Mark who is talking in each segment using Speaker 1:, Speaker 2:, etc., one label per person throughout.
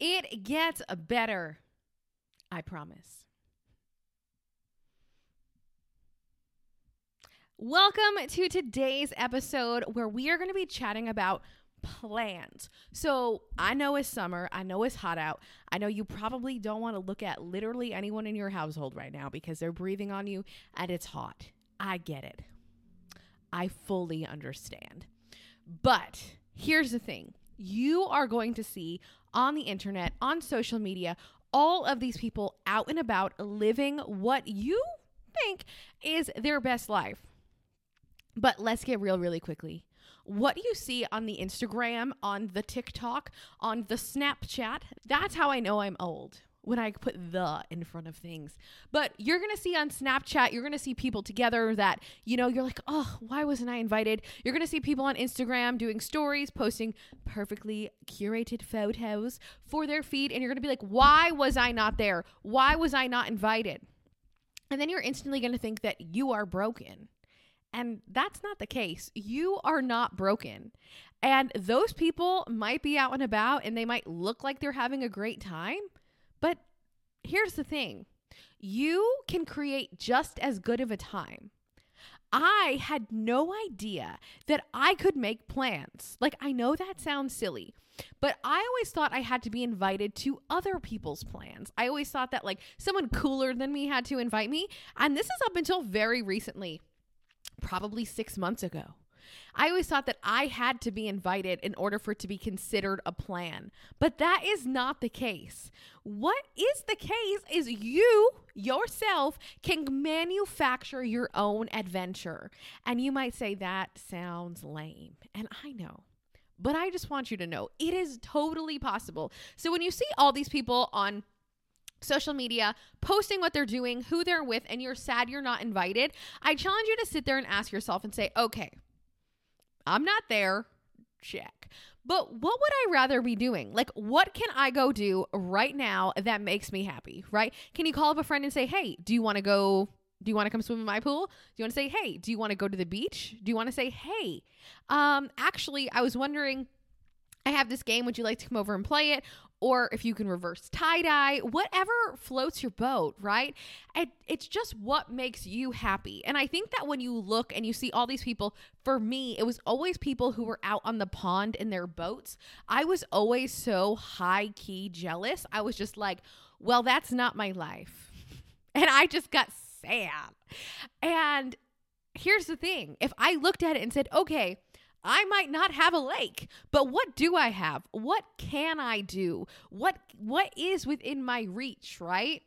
Speaker 1: It gets better. I promise. Welcome to today's episode where we are going to be chatting about plans. So, I know it's summer. I know it's hot out. I know you probably don't want to look at literally anyone in your household right now because they're breathing on you and it's hot. I get it. I fully understand. But here's the thing you are going to see on the internet, on social media, all of these people out and about living what you think is their best life. But let's get real, really quickly. What you see on the Instagram, on the TikTok, on the Snapchat, that's how I know I'm old when I put the in front of things. But you're going to see on Snapchat, you're going to see people together that, you know, you're like, oh, why wasn't I invited? You're going to see people on Instagram doing stories, posting perfectly curated photos for their feed. And you're going to be like, why was I not there? Why was I not invited? And then you're instantly going to think that you are broken. And that's not the case. You are not broken. And those people might be out and about and they might look like they're having a great time but here's the thing you can create just as good of a time. I had no idea that I could make plans. Like, I know that sounds silly, but I always thought I had to be invited to other people's plans. I always thought that, like, someone cooler than me had to invite me. And this is up until very recently, probably six months ago. I always thought that I had to be invited in order for it to be considered a plan. But that is not the case. What is the case is you yourself can manufacture your own adventure. And you might say that sounds lame. And I know. But I just want you to know it is totally possible. So when you see all these people on social media, posting what they're doing, who they're with, and you're sad you're not invited, I challenge you to sit there and ask yourself and say, okay, I'm not there. Check. But what would I rather be doing? Like, what can I go do right now that makes me happy, right? Can you call up a friend and say, hey, do you want to go? Do you want to come swim in my pool? Do you want to say, hey, do you want to go to the beach? Do you want to say, hey, um, actually, I was wondering, I have this game. Would you like to come over and play it? Or if you can reverse tie dye, whatever floats your boat, right? It, it's just what makes you happy. And I think that when you look and you see all these people, for me, it was always people who were out on the pond in their boats. I was always so high key jealous. I was just like, well, that's not my life. And I just got sad. And here's the thing if I looked at it and said, okay, I might not have a lake, but what do I have? What can I do? What what is within my reach, right?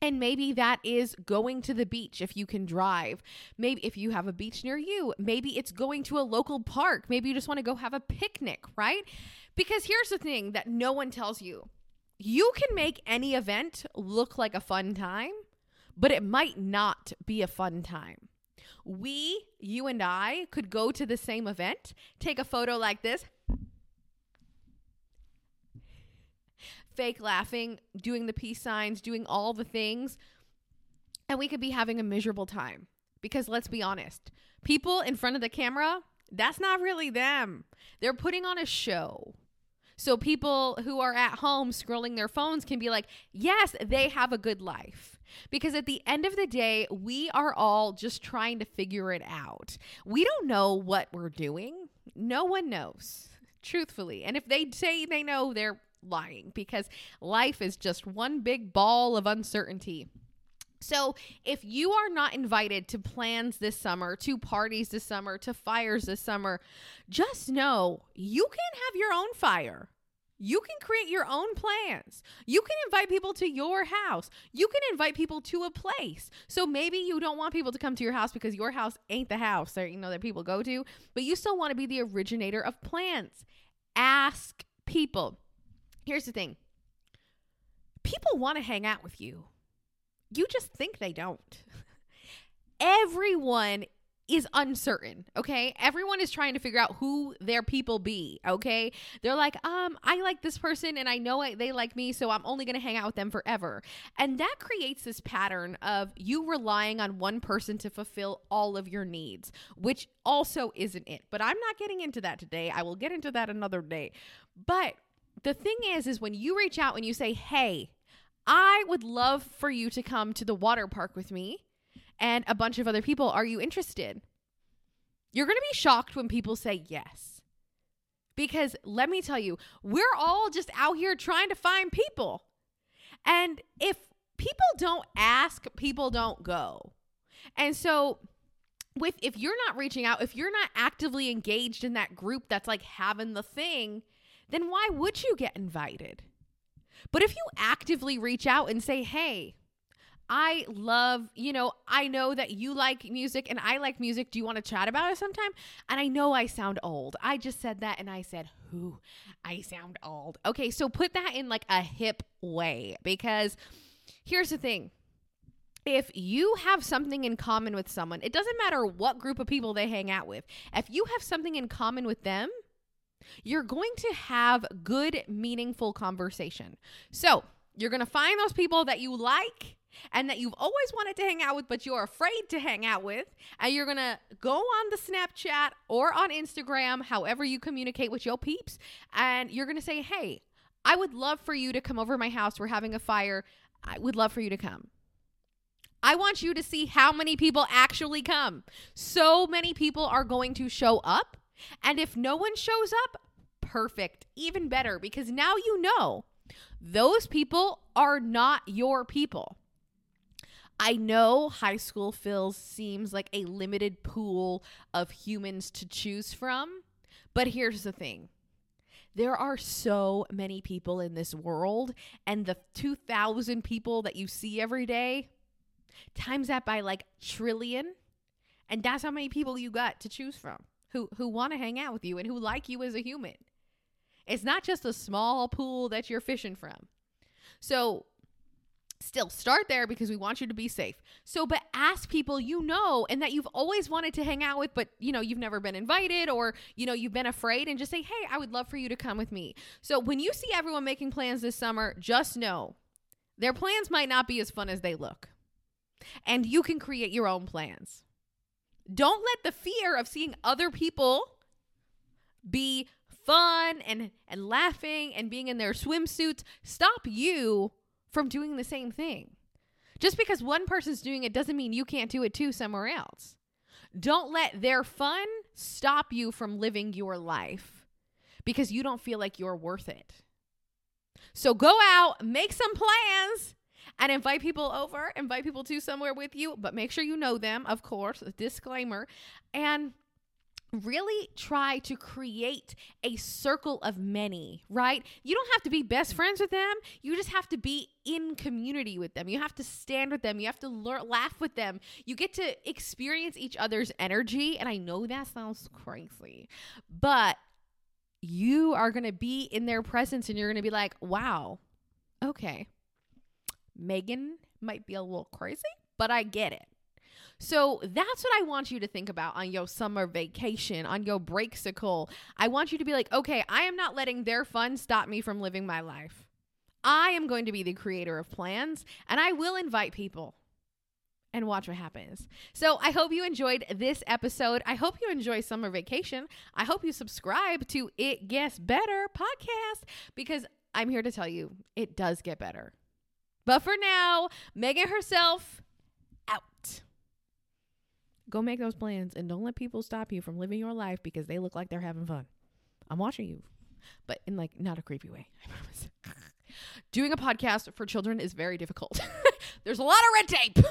Speaker 1: And maybe that is going to the beach if you can drive. Maybe if you have a beach near you, maybe it's going to a local park. Maybe you just want to go have a picnic, right? Because here's the thing that no one tells you you can make any event look like a fun time, but it might not be a fun time we, you and I, could go to the same event, take a photo like this, fake laughing, doing the peace signs, doing all the things, and we could be having a miserable time. Because let's be honest, people in front of the camera, that's not really them. They're putting on a show. So people who are at home scrolling their phones can be like, yes, they have a good life. Because at the end of the day, we are all just trying to figure it out. We don't know what we're doing. No one knows, truthfully. And if they say they know, they're lying because life is just one big ball of uncertainty. So, if you are not invited to plans this summer, to parties this summer, to fires this summer, just know you can have your own fire. You can create your own plans. You can invite people to your house. You can invite people to a place. So maybe you don't want people to come to your house because your house ain't the house that you know that people go to, but you still want to be the originator of plans. Ask people. Here's the thing. People want to hang out with you. You just think they don't. Everyone is uncertain, okay? Everyone is trying to figure out who their people be, okay? They're like, um, I like this person and I know I, they like me, so I'm only to hang out with them forever. And that creates this pattern of you relying on one person to fulfill all of your needs, which also isn't it. But I'm not getting into that today. I will get into that another day. But the thing is, is when you reach out and you say, hey, I would love for you to come to the water park with me and a bunch of other people. Are you interested? You're going to be shocked when people say yes. Because let me tell you, we're all just out here trying to find people. And if people don't ask, people don't go. And so with if you're not reaching out, if you're not actively engaged in that group that's like having the thing, then why would you get invited? But if you actively reach out and say, "Hey, I love, you know, I know that you like music and I like music. Do you want to chat about it sometime? And I know I sound old. I just said that and I said, who? I sound old. Okay, so put that in like a hip way because here's the thing if you have something in common with someone, it doesn't matter what group of people they hang out with. If you have something in common with them, you're going to have good, meaningful conversation. So, you're going to find those people that you like and that you've always wanted to hang out with, but you're afraid to hang out with. And you're to go on the Snapchat or on Instagram, however you communicate with your peeps. And you're to say, hey, I would love for you to come over my house. We're having a fire. I would love for you to come. I want you to see how many people actually come. So many people are going to show up. And if no one shows up, perfect, even better, because now you know those people are not your people. I know high school feels seems like a limited pool of humans to choose from, but here's the thing. There are so many people in this world, and the 2,000 people that you see every day, times that by like trillion, and that's how many people you got to choose from who who want to hang out with you and who like you as a human. It's not just a small pool that you're fishing from. So still start there because we want you to be safe. So but ask people you know and that you've always wanted to hang out with but you know you've never been invited or you know you've been afraid and just say, "Hey, I would love for you to come with me." So when you see everyone making plans this summer, just know their plans might not be as fun as they look. And you can create your own plans. Don't let the fear of seeing other people be fun and and laughing and being in their swimsuits stop you from doing the same thing. Just because one person's doing it doesn't mean you can't do it too somewhere else. Don't let their fun stop you from living your life because you don't feel like you're worth it. So go out, make some plans, and invite people over, invite people to somewhere with you, but make sure you know them, of course, disclaimer. And really try to create a circle of many, right? You don't have to be best friends with them. You just have to be in community with them. You have to stand with them. You have to learn, laugh with them. You get to experience each other's energy. And I know that sounds crazy, but you are going to be in their presence and you're going to be like, wow, okay. Meagan might be a little crazy, but I get it. So that's what I want you to think about on your summer vacation, on your breaksicle. I want you to be like, okay, I am not letting their fun stop me from living my life. I am going to be the creator of plans and I will invite people and watch what happens. So I hope you enjoyed this episode. I hope you enjoy summer vacation. I hope you subscribe to It Gets Better podcast because I'm here to tell you it does get better. But for now, Meagan herself out. Go make those plans and don't let people stop you from living your life because they look like they're having fun. I'm watching you, but in like not a creepy way. I promise. Doing a podcast for children is very difficult. There's a lot of red tape.